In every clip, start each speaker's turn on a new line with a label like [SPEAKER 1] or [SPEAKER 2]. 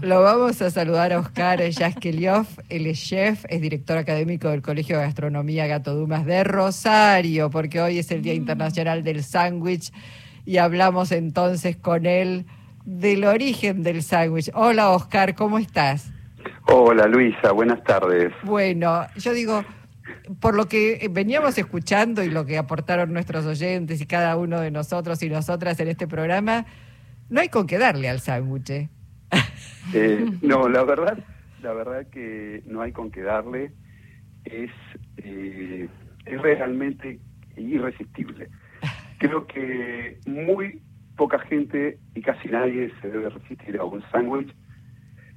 [SPEAKER 1] Lo vamos a saludar a Oscar Yaskeliov, él es chef, es director académico del Colegio de Gastronomía Gato Dumas de Rosario, porque hoy es el Día Internacional del Sándwich y hablamos entonces con él del origen del sándwich. Hola Oscar, ¿cómo estás?
[SPEAKER 2] Hola Luisa, buenas tardes.
[SPEAKER 1] Bueno, yo digo, por lo que veníamos escuchando y lo que aportaron nuestros oyentes y cada uno de nosotros y nosotras en este programa, no hay con qué darle al sándwich. ¿Eh?
[SPEAKER 2] Eh, no, la verdad, la verdad que no hay con qué darle. Es, eh, es realmente irresistible. Creo que muy poca gente y casi nadie se debe resistir a un sándwich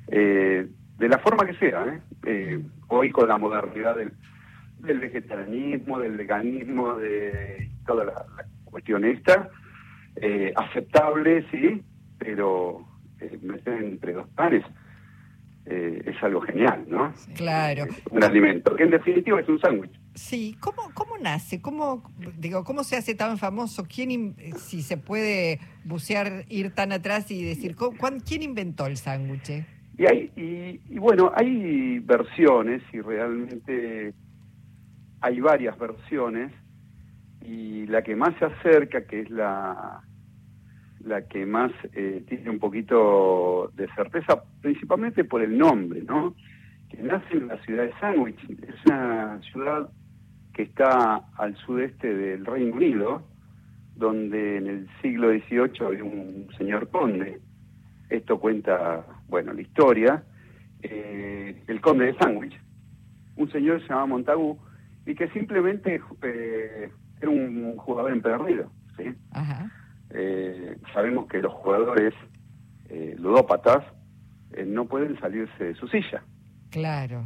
[SPEAKER 2] de la forma que sea. hoy con la modernidad del, vegetarianismo, del veganismo, de toda la, cuestión esta, eh, aceptable, sí, pero eh, meter entre dos panes eh, es algo genial, ¿no?
[SPEAKER 1] Claro.
[SPEAKER 2] un alimento, que en definitiva es un sándwich.
[SPEAKER 1] Sí, ¿Cómo, ¿cómo nace? ¿Cómo, digo, ¿Cómo se hace tan famoso? ¿Quién, si se puede bucear, ir tan atrás y decir, ¿quién inventó el sándwich?
[SPEAKER 2] Y, hay, y, y bueno, hay versiones y realmente hay varias versiones y la que más se acerca, que es la, la que más eh, tiene un poquito de certeza, principalmente por el nombre, ¿no? Que nace en la ciudad de Sandwich. Es una ciudad que está al sudeste del Reino Unido, donde en el siglo XVIII había un señor conde. Esto cuenta, bueno, la historia. Eh, el conde de Sandwich. Un señor se llamaba Montagu, y que simplemente eh, era un jugador empedernido. ¿sí? Eh, sabemos que los jugadores eh, ludópatas eh, no pueden salirse de su silla.
[SPEAKER 1] Claro.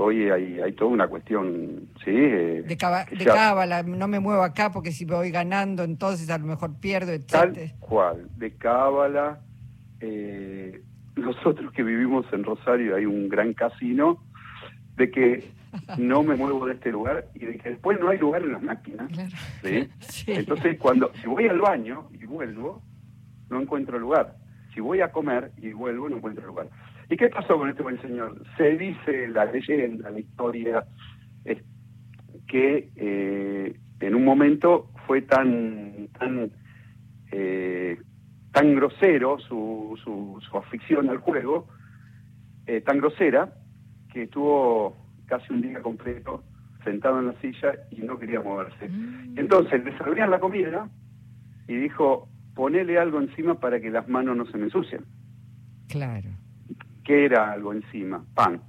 [SPEAKER 2] hoy hay, hay toda una cuestión, ¿sí?
[SPEAKER 1] de, cábala, no me muevo acá porque si voy ganando entonces a lo mejor pierdo, etc.
[SPEAKER 2] Tal cual, de cábala. nosotros que vivimos en Rosario hay un gran casino de que no me muevo de este lugar y de que después no hay lugar en las máquinas. Entonces, cuando si voy al baño y vuelvo, no encuentro lugar. Si voy a comer y vuelvo, no encuentro lugar. ¿Y qué pasó con este buen señor? Se dice la leyenda, la historia, es que eh, en un momento fue tan tan eh, tan grosero su, su, su, afición al juego, eh, tan grosera, que estuvo casi un día completo sentado en la silla y no quería moverse. Mm. Entonces le servían la comida y dijo, ponele algo encima para que las manos no se me ensucien.
[SPEAKER 1] Claro.
[SPEAKER 2] ¿Qué era algo encima? Pan.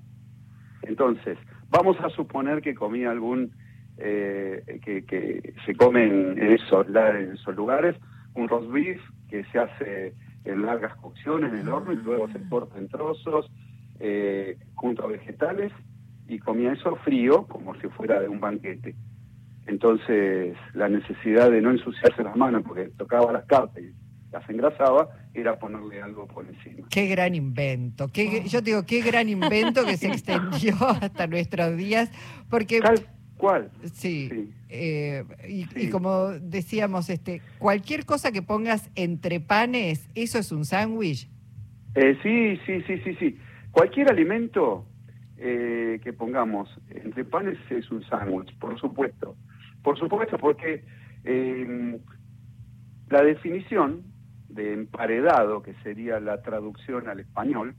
[SPEAKER 2] Entonces, vamos a suponer que comía algún, eh, que, que, se come en esos, en esos lugares, un roast beef que se hace en largas cocciones en el horno y luego se corta en trozos, eh, junto a vegetales y comía eso frío, como si fuera de un banquete. Entonces, la necesidad de no ensuciarse las manos porque tocaba las cartas y las engrasaba, era ponerle algo por encima.
[SPEAKER 1] Qué gran invento. Qué, yo digo, qué gran invento que se extendió hasta nuestros días, porque...
[SPEAKER 2] Tal cual.
[SPEAKER 1] Sí. Eh, y, como decíamos, este, cualquier cosa que pongas entre panes, ¿eso es un sándwich?
[SPEAKER 2] Eh, sí, sí, sí, sí, sí. Cualquier alimento eh, que pongamos entre panes es un sándwich, por supuesto. Por supuesto, porque em, la definición de emparedado, que sería la traducción al español,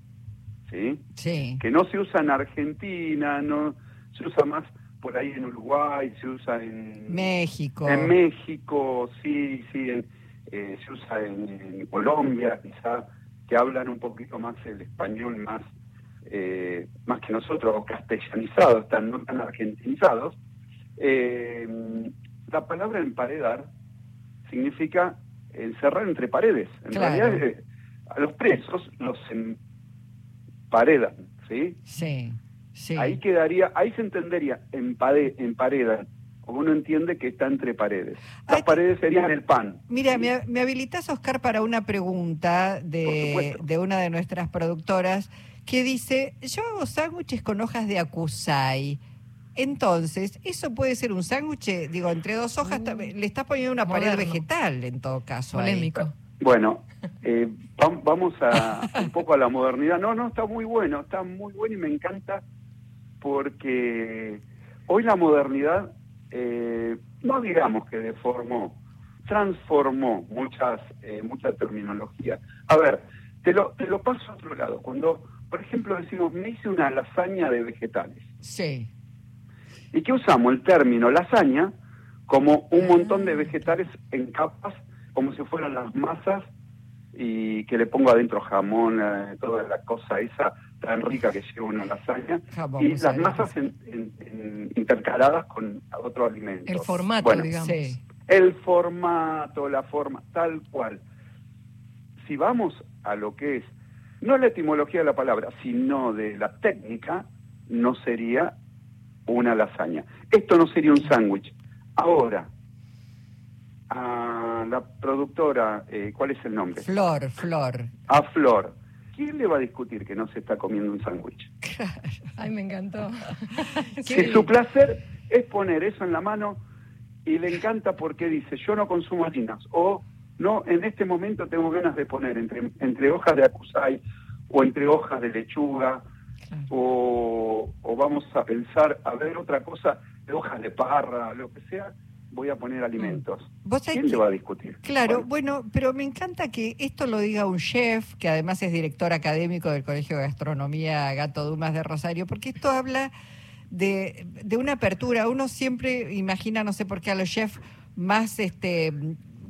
[SPEAKER 2] ¿sí?
[SPEAKER 1] Sí.
[SPEAKER 2] Que no se usa en Argentina, no se usa más por ahí en Uruguay, se usa en
[SPEAKER 1] México.
[SPEAKER 2] En México, sí, sí, eh, se usa en, Colombia, quizá, que hablan un poquito más el español más eh, más que nosotros, castellanizados, tan, no tan argentinizados, eh, la palabra emparedar significa encerrar entre paredes. En realidad, eh, a los presos los emparedan, ¿sí?
[SPEAKER 1] Sí, sí.
[SPEAKER 2] Ahí quedaría, ahí se entendería empade, emparedan, uno entiende que está entre paredes. Las paredes serían el pan.
[SPEAKER 1] Mira, me, me, habilitas, Oscar, para una pregunta de, de una de nuestras productoras que dice, yo hago sándwiches con hojas de acusai. Entonces, eso puede ser un sándwich, digo, entre dos hojas, mm. le estás poniendo una pared vegetal en todo caso.
[SPEAKER 3] Polémico.
[SPEAKER 2] Bueno, eh, vamos a un poco a la modernidad. No, no, está muy bueno, está muy bueno y me encanta porque hoy la modernidad, eh, no digamos que deformó, transformó muchas eh, mucha terminología. A ver, te lo, te lo paso a otro lado. Cuando, por ejemplo, decimos, me hice una lasaña de vegetales.
[SPEAKER 1] Sí.
[SPEAKER 2] ¿Y qué usamos? El término lasaña como un montón de vegetales en capas, como si fueran las masas y que le pongo adentro jamón, eh, toda la cosa esa tan rica que lleva una lasaña, y las masas intercaladas con otros alimentos.
[SPEAKER 3] El formato, digamos.
[SPEAKER 2] El formato, la forma, tal cual. Si vamos a lo que es, no la etimología de la palabra, sino de la técnica, no sería una lasaña. Esto no sería un sándwich. Ahora, a la productora, eh, ¿cuál es el nombre?
[SPEAKER 1] Flor, Flor.
[SPEAKER 2] A Flor. ¿Quién le va a discutir que no se está comiendo un sándwich?
[SPEAKER 3] Ay, me encantó.
[SPEAKER 2] que su placer es poner eso en la mano y le encanta porque dice, yo no consumo harinas o no, en este momento tengo ganas de poner entre, entre hojas de acusai o entre hojas de lechuga o, o vamos a pensar a ver otra cosa de hojas de parra, lo que sea, voy a poner alimentos. ¿Quién te va a discutir?
[SPEAKER 1] Claro, bueno. pero me encanta que esto lo diga un chef, que además es director académico del Colegio de Gastronomía Gato Dumas de Rosario, porque esto habla de, de una apertura. Uno siempre imagina, no sé por qué, a los chefs más este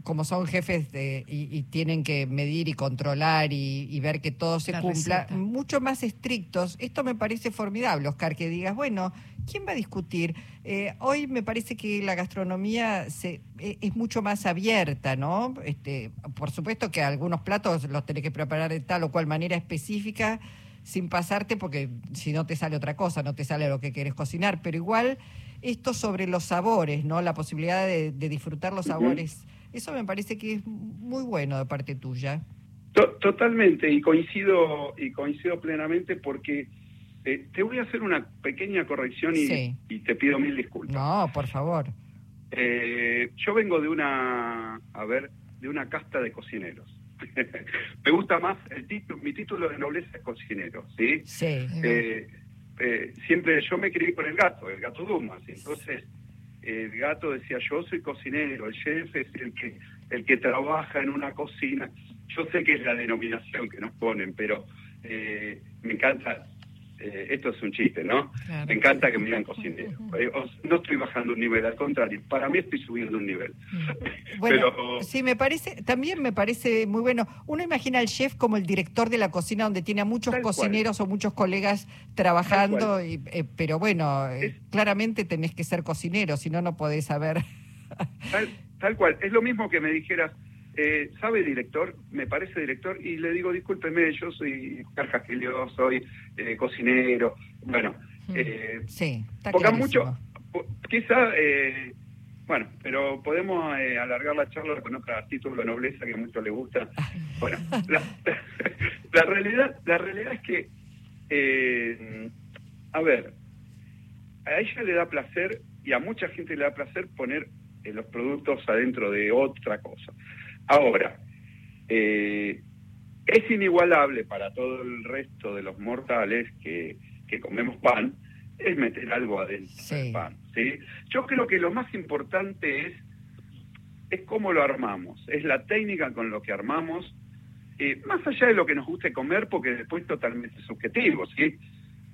[SPEAKER 1] como son jefes de, y, tienen que medir y controlar y, ver que todo se cumpla, mucho más estrictos. Esto me parece formidable, Oscar, que digas, bueno, ¿quién va a discutir? Eh, hoy me parece que la gastronomía se, e, es mucho más abierta, ¿no? Este, por supuesto que algunos platos los tenés que preparar de tal o cual manera específica sin pasarte porque si no te sale otra cosa, no te sale lo que quieres cocinar, pero igual esto sobre los sabores, ¿no? La posibilidad de, disfrutar los sabores. Eso me parece que es muy bueno de parte tuya.
[SPEAKER 2] Totalmente, y coincido, y coincido plenamente porque eh, te voy a hacer una pequeña corrección y, y, te pido mil disculpas.
[SPEAKER 1] No, por favor.
[SPEAKER 2] Eh, yo vengo de una, a ver, de una casta de cocineros. Me gusta más el título, mi título de nobleza es cocinero, ¿sí?
[SPEAKER 1] Sí.
[SPEAKER 2] Eh, siempre yo me crié con el gato, el gato Dumas, entonces el gato decía, yo soy cocinero, el chef es el que, el que trabaja en una cocina. Yo sé que es la denominación que nos ponen, pero eh, me encanta eh, esto es un chiste, ¿no? Me encanta que me digan cocinero. Eh, no estoy bajando un nivel, al contrario, para mí estoy subiendo un nivel.
[SPEAKER 1] Bueno, sí, me parece, también me parece muy bueno. Uno imagina al chef como el director de la cocina donde tiene a muchos cocineros o muchos colegas trabajando, y, eh, pero bueno, claramente tenés que ser cocinero, si no, no podés saber.
[SPEAKER 2] Tal, tal cual, es lo mismo que me dijeras, eh, ¿sabe director? Me parece director y le digo, discúlpeme, yo soy Carcasquilio, soy eh, cocinero. Bueno,
[SPEAKER 1] mm. eh, sí,
[SPEAKER 2] está mucho, quizá, eh, bueno, pero podemos alargar la charla con otro título de nobleza que a muchos les gusta. Bueno, la, realidad, la realidad es que, a ver, a ella le da placer y a mucha gente le da placer poner los productos adentro de otra cosa. Ahora, eh, es inigualable para todo el resto de los mortales que, comemos pan, es meter algo adentro del pan. ¿sí? Yo creo que lo más importante es, es cómo lo armamos, es la técnica con lo que armamos, eh, más allá de lo que nos guste comer, porque después es totalmente subjetivo. ¿sí?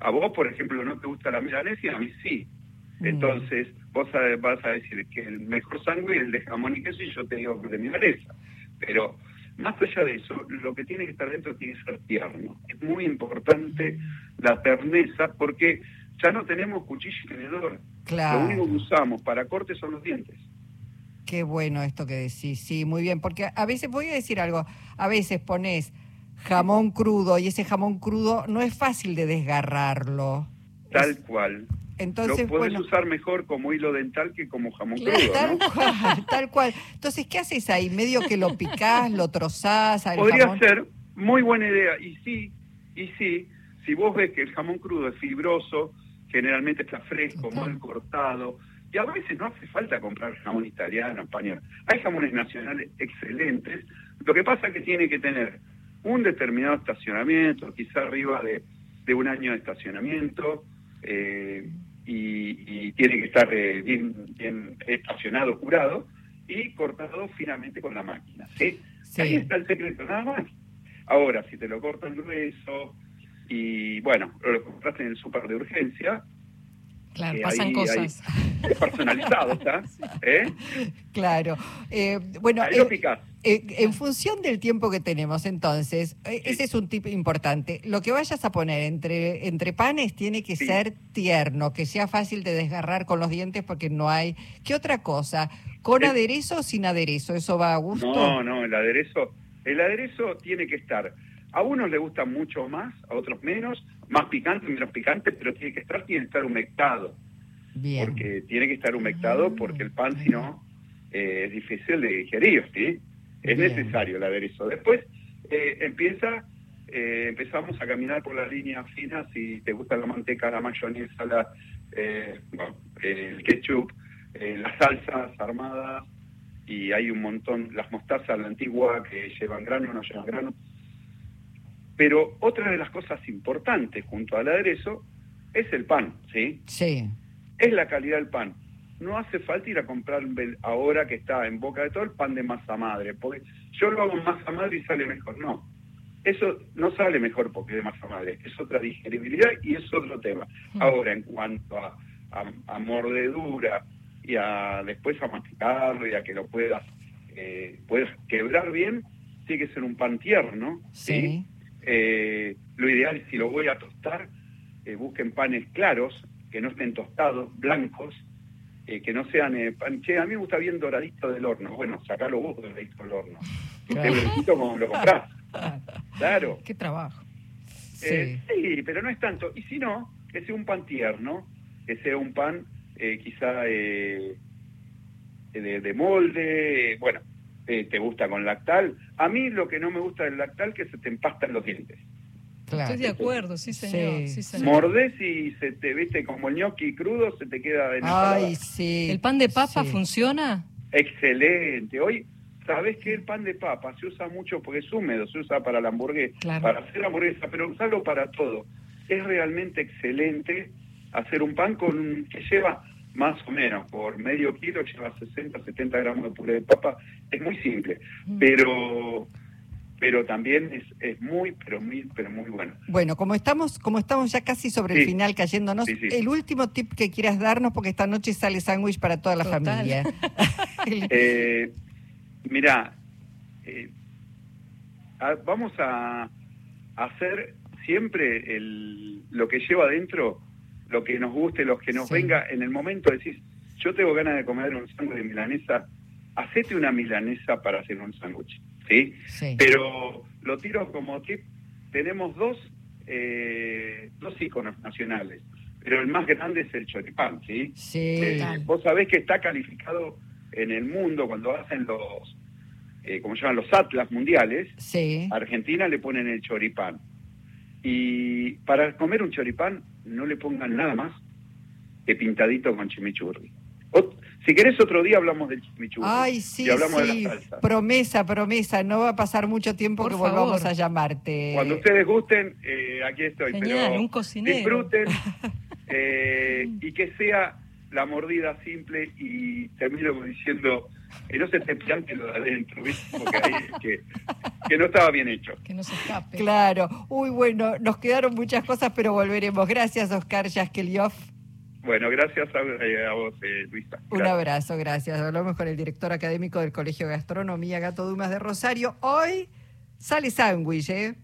[SPEAKER 2] A vos, por ejemplo, no te gusta la milanesa a mí sí. Mm. Entonces, vos vas a decir que el mejor sangre es el de jamón y queso y yo te digo que de milanesa. Pero más allá de eso, lo que tiene que estar dentro tiene que ser tierno. Es muy importante la terneza porque ya no tenemos cuchillo y tenedor.
[SPEAKER 1] Claro.
[SPEAKER 2] Lo único que usamos para corte son los dientes.
[SPEAKER 1] Qué bueno esto que decís, sí, muy bien, porque a veces, voy a decir algo, a veces pones jamón crudo y ese jamón crudo no es fácil de desgarrarlo.
[SPEAKER 2] Tal cual. Entonces, lo puedes usar mejor como hilo dental que como jamón crudo,
[SPEAKER 1] tal cual, tal cual. Entonces, ¿qué haces ahí? ¿Medio que lo picás, lo trozás?
[SPEAKER 2] Podría ser muy buena idea. Y sí, y sí, si vos ves que el jamón crudo es fibroso, generalmente está fresco, mal cortado, y a veces no hace falta comprar jamón italiano, español. Hay jamones nacionales excelentes. Lo que pasa es que tiene que tener un determinado estacionamiento, quizá arriba de, de un año de estacionamiento, eh, y, tiene que estar eh, bien, bien estacionado, curado, y cortado finamente con la máquina. ¿sí? Ahí está el secreto, nada más. Ahora, si te lo cortan grueso y, bueno, lo compraste en el súper de urgencia,
[SPEAKER 3] Claro, pasan cosas.
[SPEAKER 2] es personalizado, ¿está? ¿Eh?
[SPEAKER 1] Claro. Eh, bueno,
[SPEAKER 2] eh,
[SPEAKER 1] eh, en función del tiempo que tenemos, entonces, ese es un tip importante. Lo que vayas a poner entre, entre panes tiene que ser tierno, que sea fácil de desgarrar con los dientes porque no hay. ¿Qué otra cosa? ¿Con aderezo o sin aderezo? ¿Eso va a gusto?
[SPEAKER 2] No, no, el aderezo, el aderezo tiene que estar. A unos le gusta mucho más, a otros menos más picante, menos picante, pero tiene que estar, tiene que estar humectado. Bien. Porque tiene que estar humectado porque el pan, si no, eh, es difícil de digerir, ¿sí? Es necesario el aderezo. Después eh, empieza, eh, empezamos a caminar por las líneas finas, si te gusta la manteca, la mayonesa, la, el ketchup, las salsas armadas, y hay un montón, las mostazas, la antigua, que llevan grano, no llevan grano pero otra de las cosas importantes junto al aderezo es el pan, ¿sí?
[SPEAKER 1] Sí.
[SPEAKER 2] Es la calidad del pan. No hace falta ir a comprar ahora que está en boca de todo el pan de masa madre, porque yo lo hago en masa madre y sale mejor. No, eso no sale mejor porque es de masa madre, es otra digeribilidad y es otro tema. Mm. Ahora, en cuanto a, a, mordedura y a después a masticarlo y a que lo puedas, eh, puedas quebrar bien, tiene que ser un pan tierno, ¿sí? Eh, lo ideal, si lo voy a tostar, eh, busquen panes claros, que no estén tostados, blancos, eh, que no sean eh, pan. Che, a mí me gusta bien doradito del horno. Bueno, sacalo vos doradito del horno. Que esté como lo comprás. Claro.
[SPEAKER 3] Qué trabajo.
[SPEAKER 2] Sí. sí. pero no es tanto. Y si no, que sea un pan tierno, que sea un pan quizá de, de molde, bueno, te gusta con lactal. A mí lo que no me gusta del lactal es que se te empastan los dientes.
[SPEAKER 3] Estoy de acuerdo, sí señor, sí.
[SPEAKER 2] Mordés y se te viste como el gnocchi crudo, se te queda en
[SPEAKER 1] Ay, sí.
[SPEAKER 3] ¿El pan de papa funciona?
[SPEAKER 2] Excelente. Hoy, ¿sabes que el pan de papa se usa mucho porque es húmedo? Se usa para la hamburguesa, para hacer hamburguesa, pero usarlo para todo. Es realmente excelente hacer un pan con que lleva más o menos por medio kilo lleva 60, 70 gramos de puré de papa. Es muy simple, mm. pero pero también es, es muy, pero muy, pero muy bueno.
[SPEAKER 1] Bueno, como estamos, como estamos ya casi sobre el final cayéndonos, el último tip que quieras darnos, porque esta noche sale sándwich para toda la familia.
[SPEAKER 2] eh, mira, eh, vamos a hacer siempre el, lo que lleva adentro lo que nos guste, lo que nos venga, en el momento decís, yo tengo ganas de comer un sándwich de milanesa, hacete una milanesa para hacer un sándwich, ¿sí? Pero lo tiro como tip, tenemos dos, eh, dos íconos nacionales, pero el más grande es el choripán, ¿sí?
[SPEAKER 1] Sí. Eh,
[SPEAKER 2] vos sabés que está calificado en el mundo cuando hacen los, eh, como llaman, los atlas mundiales,
[SPEAKER 1] sí.
[SPEAKER 2] Argentina le ponen el choripán. Y para comer un choripán no le pongan nada más que pintadito con chimichurri. si querés otro día hablamos del chimichurri.
[SPEAKER 1] Ay, sí, sí. Promesa, promesa. No va a pasar mucho tiempo que volvamos a llamarte.
[SPEAKER 2] Cuando ustedes gusten, eh, aquí estoy.
[SPEAKER 3] Genial,
[SPEAKER 2] pero
[SPEAKER 3] un cocinero.
[SPEAKER 2] Disfruten eh, y que sea la mordida simple y termino diciendo que no se te plante lo de adentro, ¿viste? Porque ahí que, que no estaba bien hecho.
[SPEAKER 3] Que no se escape.
[SPEAKER 1] Claro. Uy, bueno, nos quedaron muchas cosas, pero volveremos. Gracias, Oscar Yaskeliov.
[SPEAKER 2] Bueno, gracias a, eh, vos, eh, Luisa.
[SPEAKER 1] Un abrazo, gracias. Hablamos con el director académico del Colegio de Gastronomía, Gato Dumas de Rosario. Hoy sale sándwich, ¿eh?